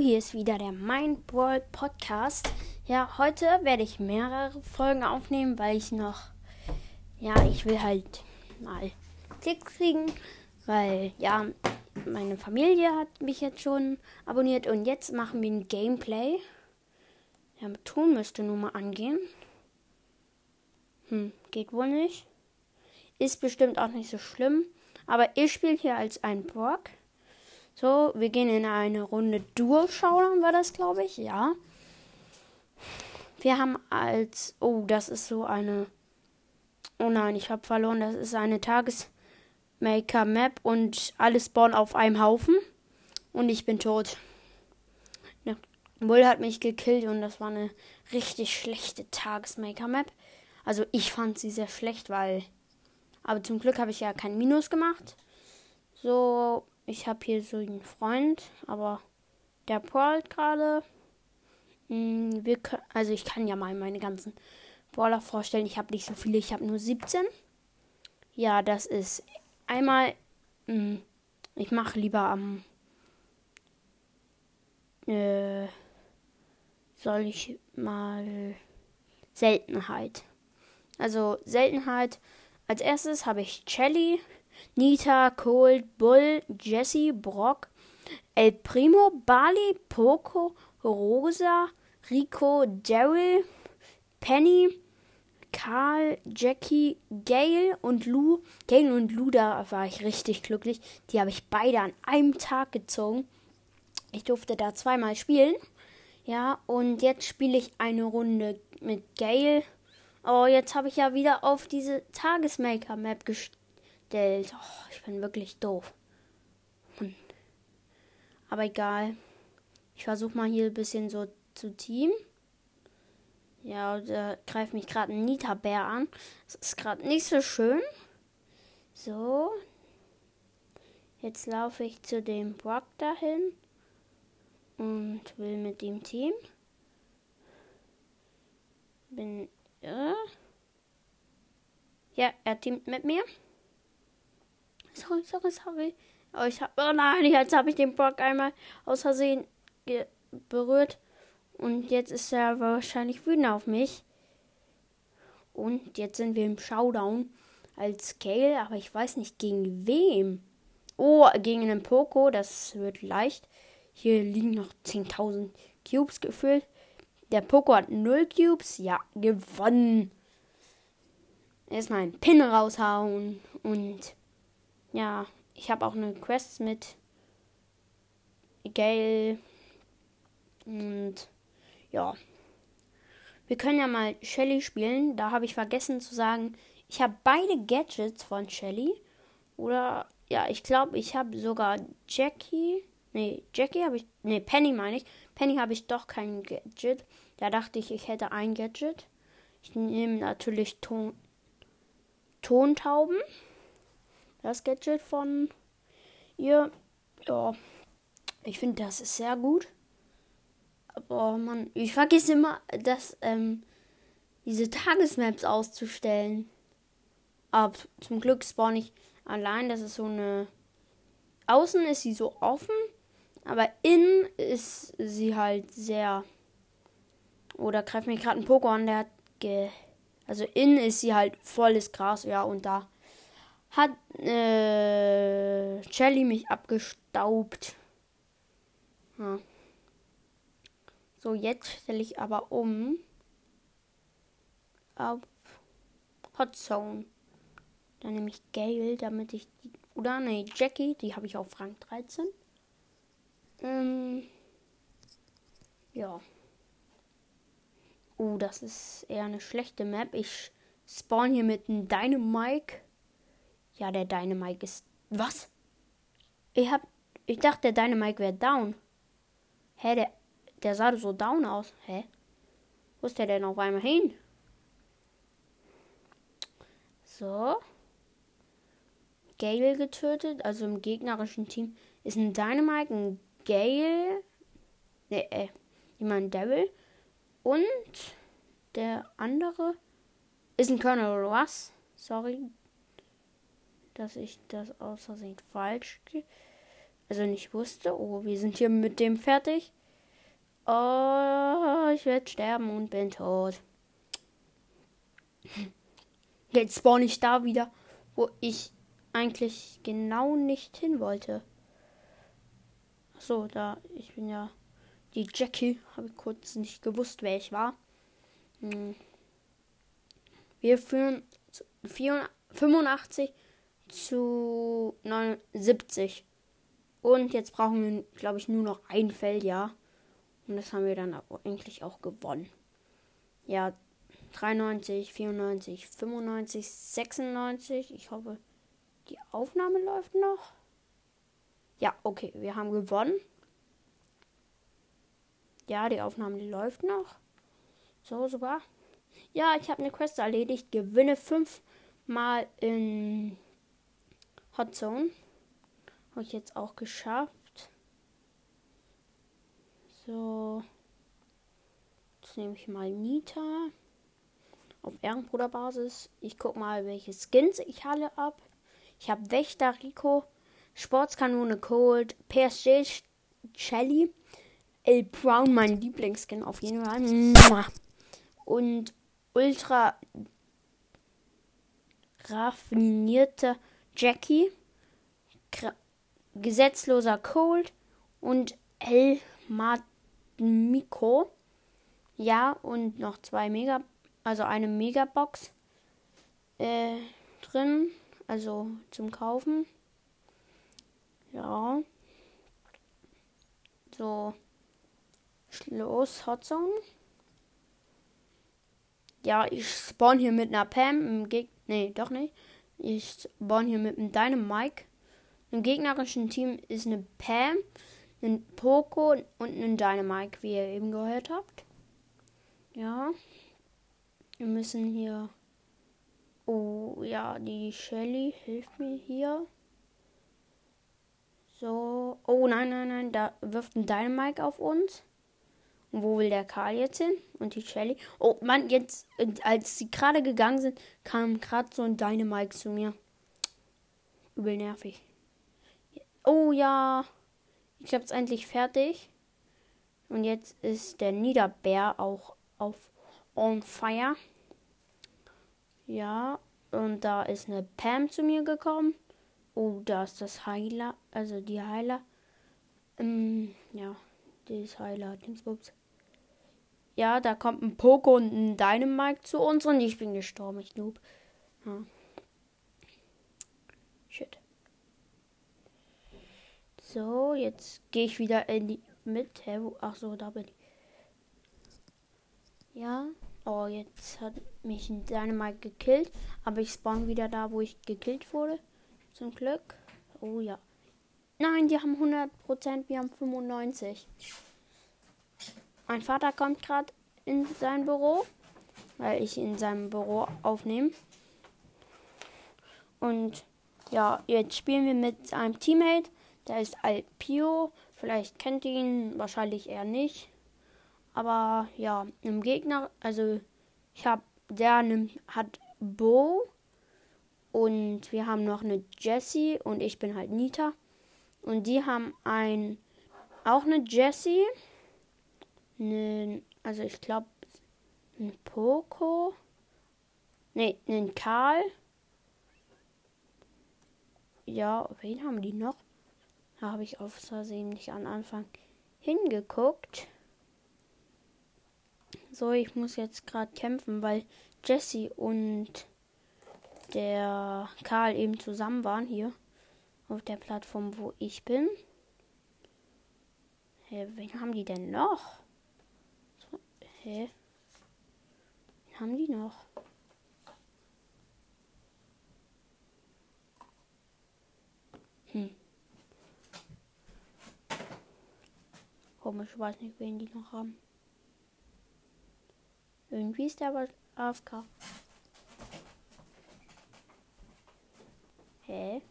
Hier ist wieder der Mindworld Podcast. Ja, heute werde ich mehrere Folgen aufnehmen, weil ich noch, ja, ich will halt mal Klicks kriegen, weil, ja, meine Familie hat mich jetzt schon abonniert und jetzt machen wir ein Gameplay. Ja, Ton müsste nur mal angehen. Hm, geht wohl nicht. Ist bestimmt auch nicht so schlimm. Aber ich spiele hier als ein Brock. So, wir gehen in eine Runde Duo-Showdown, war das, glaube ich. Ja. Wir haben als. Oh, das ist so eine. Oh nein, ich habe verloren. Das ist eine Tagesmaker-Map und alles spawnen auf einem Haufen. Und ich bin tot. Ne, Bull hat mich gekillt und das war eine richtig schlechte Tagesmaker-Map. Also ich fand sie sehr schlecht, weil. Aber zum Glück habe ich ja kein Minus gemacht. So, ich habe hier so einen Freund, aber der prallt gerade. Hm, also ich kann ja mal meine ganzen Brawler vorstellen. Ich habe nicht so viele, ich habe nur 17. Ja, das ist einmal. Hm, ich mache lieber am. Äh, soll ich mal Seltenheit. Also Seltenheit. Als erstes habe ich Shelly, Nita, Cold, Bull, Jesse, Brock, El Primo, Bali, Poco, Rosa, Rico, Daryl, Penny, Karl, Jackie, Gail und Lou. Gail und Lou, da war ich richtig glücklich. Die habe ich beide an einem Tag gezogen. Ich durfte da zweimal spielen. Ja, und jetzt spiele ich eine Runde mit Gail. Oh, jetzt habe ich ja wieder auf diese Tagesmaker-Map gestellt gestellt. Oh, ich bin wirklich doof. Aber egal. Ich versuche mal hier ein bisschen so zu team. Ja, da greift mich gerade ein Nita-Bär an. Das ist gerade nicht so schön. So. Jetzt laufe ich zu dem Brock dahin und will mit dem Team. Bin. Ja, ja er teamt mit mir. Sorry, sorry, sorry. Oh, ich hab, oh nein, jetzt habe ich den Brock einmal aus Versehen berührt. Und jetzt ist er wahrscheinlich wütend auf mich. Und jetzt sind wir im Showdown als Gale, aber ich weiß nicht gegen wem. Oh, gegen einen Poco, das wird leicht. Hier liegen noch 10.000 Cubes gefüllt. Der Poco hat 0 Cubes. Ja, gewonnen. Erstmal einen Pin raushauen und ja, ich habe auch eine Quest mit Gail. Und ja. Wir können ja mal Shelly spielen. Da habe ich vergessen zu sagen, ich habe beide Gadgets von Shelly. Oder ja, ich glaube, ich habe sogar Jackie. Nee, Jackie habe ich. Nee, Penny meine ich. Penny habe ich doch kein Gadget. Da dachte ich, ich hätte ein Gadget. Ich nehme natürlich Ton Tontauben das Gadget von ihr. Ja, ich finde, das ist sehr gut. Aber man, ich vergesse immer, dass ähm, diese Tagesmaps auszustellen. Aber zum Glück spawn ich allein. Das ist so eine. Außen ist sie so offen, aber innen ist sie halt sehr. Oder greift mir gerade ein Pokémon, der hat ge. Also innen ist sie halt volles Gras, ja, und da hat äh, Shelly mich abgestaubt. Ja. So, jetzt stelle ich aber um auf Hot Zone. Dann nehme ich Gale, damit ich die. Oder nee, Jackie, die habe ich auf Rang 13. Ähm, ja. Oh, das ist eher eine schlechte Map. Ich spawn hier mit einem Dynamike. Ja, der Dynamike ist. Was? Ich hab. Ich dachte, der Dynamike wäre down. Hä, der. Der sah so down aus. Hä? Wo ist der denn auf einmal hin? So. Gale getötet. Also im gegnerischen Team ist ein Dynamike, ein Gale. Ne, äh. Jemand Devil. Und der andere ist ein Colonel Ross. Sorry, dass ich das aus Versehen falsch, also nicht wusste. Oh, wir sind hier mit dem fertig. Oh, ich werde sterben und bin tot. Jetzt spawn ich da wieder, wo ich eigentlich genau nicht hin wollte. So, da, ich bin ja die Jackie. Habe kurz nicht gewusst, wer ich war. Hm. Wir führen 85 zu 79. Und jetzt brauchen wir, glaube ich, nur noch ein Feld, ja. Und das haben wir dann eigentlich auch gewonnen. Ja, 93, 94, 95, 96. Ich hoffe, die Aufnahme läuft noch. Ja, okay, wir haben gewonnen. Ja, die Aufnahme läuft noch. So, super. Ja, ich habe eine Quest erledigt. Gewinne fünfmal in Hot Zone. Habe ich jetzt auch geschafft. So. Jetzt nehme ich mal Nita. Auf Ehrenbruderbasis. Ich gucke mal, welche Skins ich alle ab. Ich habe Wächter Rico, Sportskanone Cold, PSG Shelly, El Brown, mein Lieblingsskin auf jeden Fall. Und ultra raffinierte Jackie, gesetzloser Cold und El Mikro. Ja, und noch zwei Mega, also eine Megabox äh, drin, also zum Kaufen. Ja. So. Schloss Hotzone. Ja, ich spawn hier mit einer Pam im Geg Nee, doch nicht. Ich spawn hier mit einem Dynamike. Im gegnerischen Team ist eine Pam, ein Poco und ein Dynamike, wie ihr eben gehört habt. Ja. Wir müssen hier. Oh, ja, die Shelly hilft mir hier. So. Oh, nein, nein, nein. Da wirft ein Dynamike auf uns. Und wo will der Karl jetzt hin? Und die Shelly. Oh, Mann, jetzt, als sie gerade gegangen sind, kam gerade so ein Dynamike zu mir. Übel nervig. Oh ja. Ich ist endlich fertig. Und jetzt ist der Niederbär auch auf On Fire. Ja, und da ist eine Pam zu mir gekommen. Oh, da ist das Heiler, also die Heiler. Ähm, ja, das Heiler, Dingsbums. Ja, da kommt ein Poco und ein Dynamite zu uns und ich bin gestorben, ich noob. Ja. Shit. So, jetzt gehe ich wieder in die Mitte. Ach so, da bin ich. Ja. Oh, jetzt hat mich ein Dynamite gekillt. Aber ich spawn wieder da, wo ich gekillt wurde. Zum Glück. Oh ja. Nein, die haben 100%, wir haben 95. Mein Vater kommt gerade in sein Büro, weil ich in seinem Büro aufnehme. Und ja, jetzt spielen wir mit einem Teammate. Der ist Alpio. Vielleicht kennt ihr ihn, wahrscheinlich eher nicht. Aber ja, im Gegner, also ich habe, der nimmt, hat Bo und wir haben noch eine Jessie und ich bin halt Nita. Und die haben ein, auch eine Jessie, eine, also ich glaube, ein Poco, ne, einen Karl. Ja, wen haben die noch? Da habe ich auf Versehen nicht an Anfang hingeguckt. So, ich muss jetzt gerade kämpfen, weil Jesse und der Karl eben zusammen waren hier auf der Plattform, wo ich bin. Hä, wen haben die denn noch? Hä? Wen haben die noch? Hm. Komisch, ich weiß nicht, wen die noch haben. Irgendwie ist der aber AFK. Hä?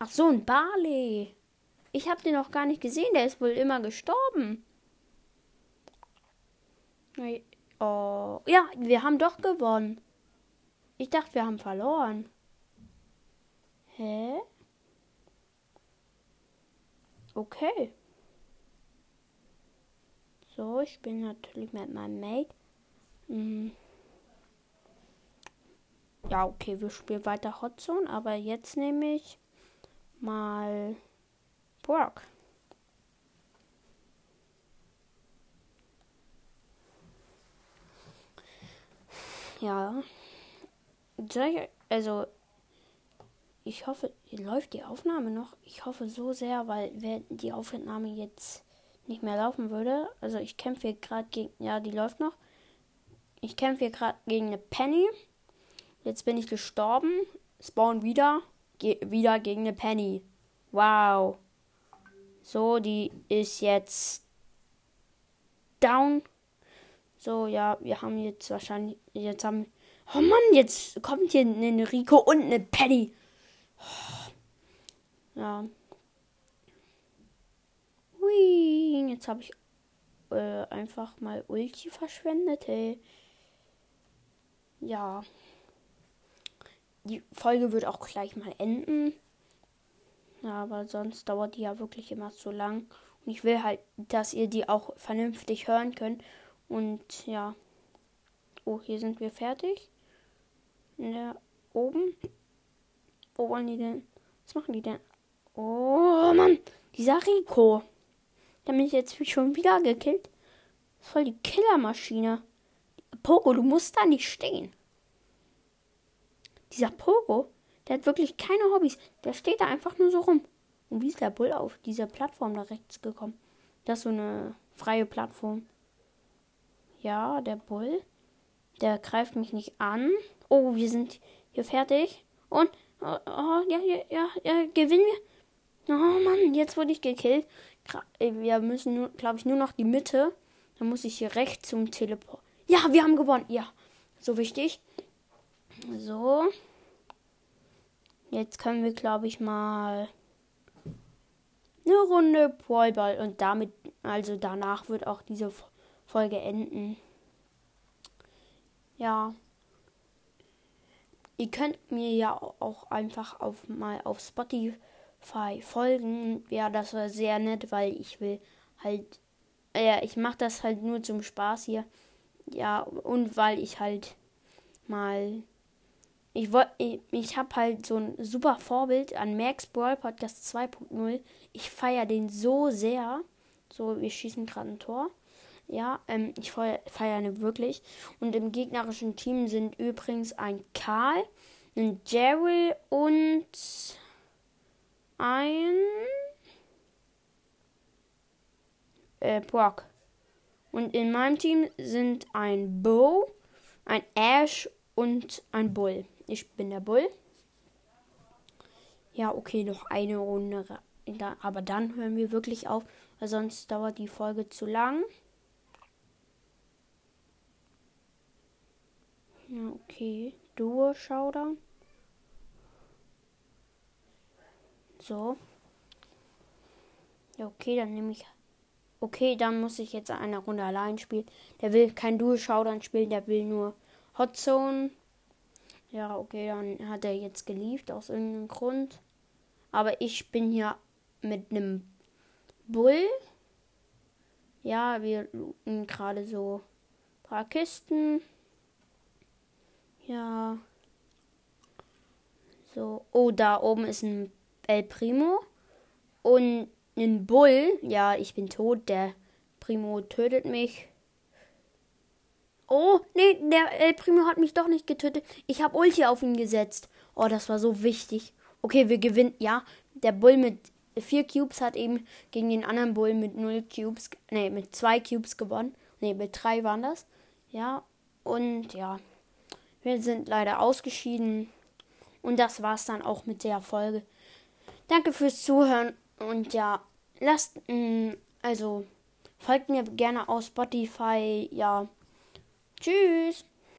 Ach so, ein Barley. Ich habe den noch gar nicht gesehen. Der ist wohl immer gestorben. Oh, ja, wir haben doch gewonnen. Ich dachte, wir haben verloren. Hä? Okay. So, ich bin natürlich mit meinem Mate. Mhm. Ja, okay, wir spielen weiter Hotzone, aber jetzt nehme ich mal Brock. Ja. Also, ich hoffe, läuft die Aufnahme noch? Ich hoffe so sehr, weil wenn die Aufnahme jetzt nicht mehr laufen würde, also ich kämpfe hier gerade gegen, ja, die läuft noch. Ich kämpfe hier gerade gegen eine Penny. Jetzt bin ich gestorben. Spawn wieder. Ge wieder gegen eine Penny. Wow. So, die ist jetzt down. So, ja, wir haben jetzt wahrscheinlich. Jetzt haben. Oh Mann, jetzt kommt hier eine Rico und eine Penny. Ja. Hui, jetzt habe ich äh, einfach mal Ulti verschwendet, hey. Ja. Die Folge wird auch gleich mal enden. Ja, aber sonst dauert die ja wirklich immer zu lang. Und ich will halt, dass ihr die auch vernünftig hören könnt. Und ja. Oh, hier sind wir fertig. Ja, oben. Wo wollen die denn? Was machen die denn? Oh Mann, dieser Rico. Der mich jetzt schon wieder gekillt. Voll die Killermaschine. Pogo, du musst da nicht stehen. Dieser Pogo, der hat wirklich keine Hobbys. Der steht da einfach nur so rum. Und wie ist der Bull auf dieser Plattform da rechts gekommen? Das ist so eine freie Plattform. Ja, der Bull. Der greift mich nicht an. Oh, wir sind hier fertig. Und, oh, oh ja, ja, ja, ja, gewinnen wir. Oh Mann, jetzt wurde ich gekillt. Wir müssen, glaube ich, nur noch die Mitte. Dann muss ich hier rechts zum Teleport. Ja, wir haben gewonnen. Ja, so wichtig. So. Jetzt können wir, glaube ich, mal eine Runde Brawlball und damit, also danach wird auch diese Folge enden. Ja. Ihr könnt mir ja auch einfach auf mal auf Spotify folgen. Ja, das war sehr nett, weil ich will halt, äh, ich mache das halt nur zum Spaß hier. Ja, und weil ich halt mal, ich wollte, ich, ich habe halt so ein super Vorbild an Max Brawl Podcast 2.0. Ich feiere den so sehr. So, wir schießen gerade ein Tor. Ja, ähm, ich feiere ihn wirklich. Und im gegnerischen Team sind übrigens ein Karl, ein Jerry und ein äh, Brock. Und in meinem Team sind ein Bo, ein Ash und ein Bull. Ich bin der Bull. Ja, okay, noch eine Runde. Aber dann hören wir wirklich auf, weil sonst dauert die Folge zu lang. Ja, okay. Duo Showdown. So. Ja, okay, dann nehme ich. Okay, dann muss ich jetzt eine Runde allein spielen. Der will kein Dual Showdown spielen, der will nur Hot Zone. Ja, okay, dann hat er jetzt geliefert aus irgendeinem Grund. Aber ich bin hier mit einem Bull. Ja, wir looten gerade so ein paar Kisten. Ja. So. Oh, da oben ist ein El Primo und ein Bull. Ja, ich bin tot. Der Primo tötet mich. Oh, nee, der El Primo hat mich doch nicht getötet. Ich habe Ulti auf ihn gesetzt. Oh, das war so wichtig. Okay, wir gewinnen. Ja, der Bull mit vier Cubes hat eben gegen den anderen Bull mit null Cubes, nee, mit zwei Cubes gewonnen. Nee, mit drei waren das. Ja, und ja, wir sind leider ausgeschieden. Und das war's dann auch mit der Folge. Danke fürs Zuhören und ja, lasst, mm, also folgt mir gerne auf Spotify. Ja, tschüss.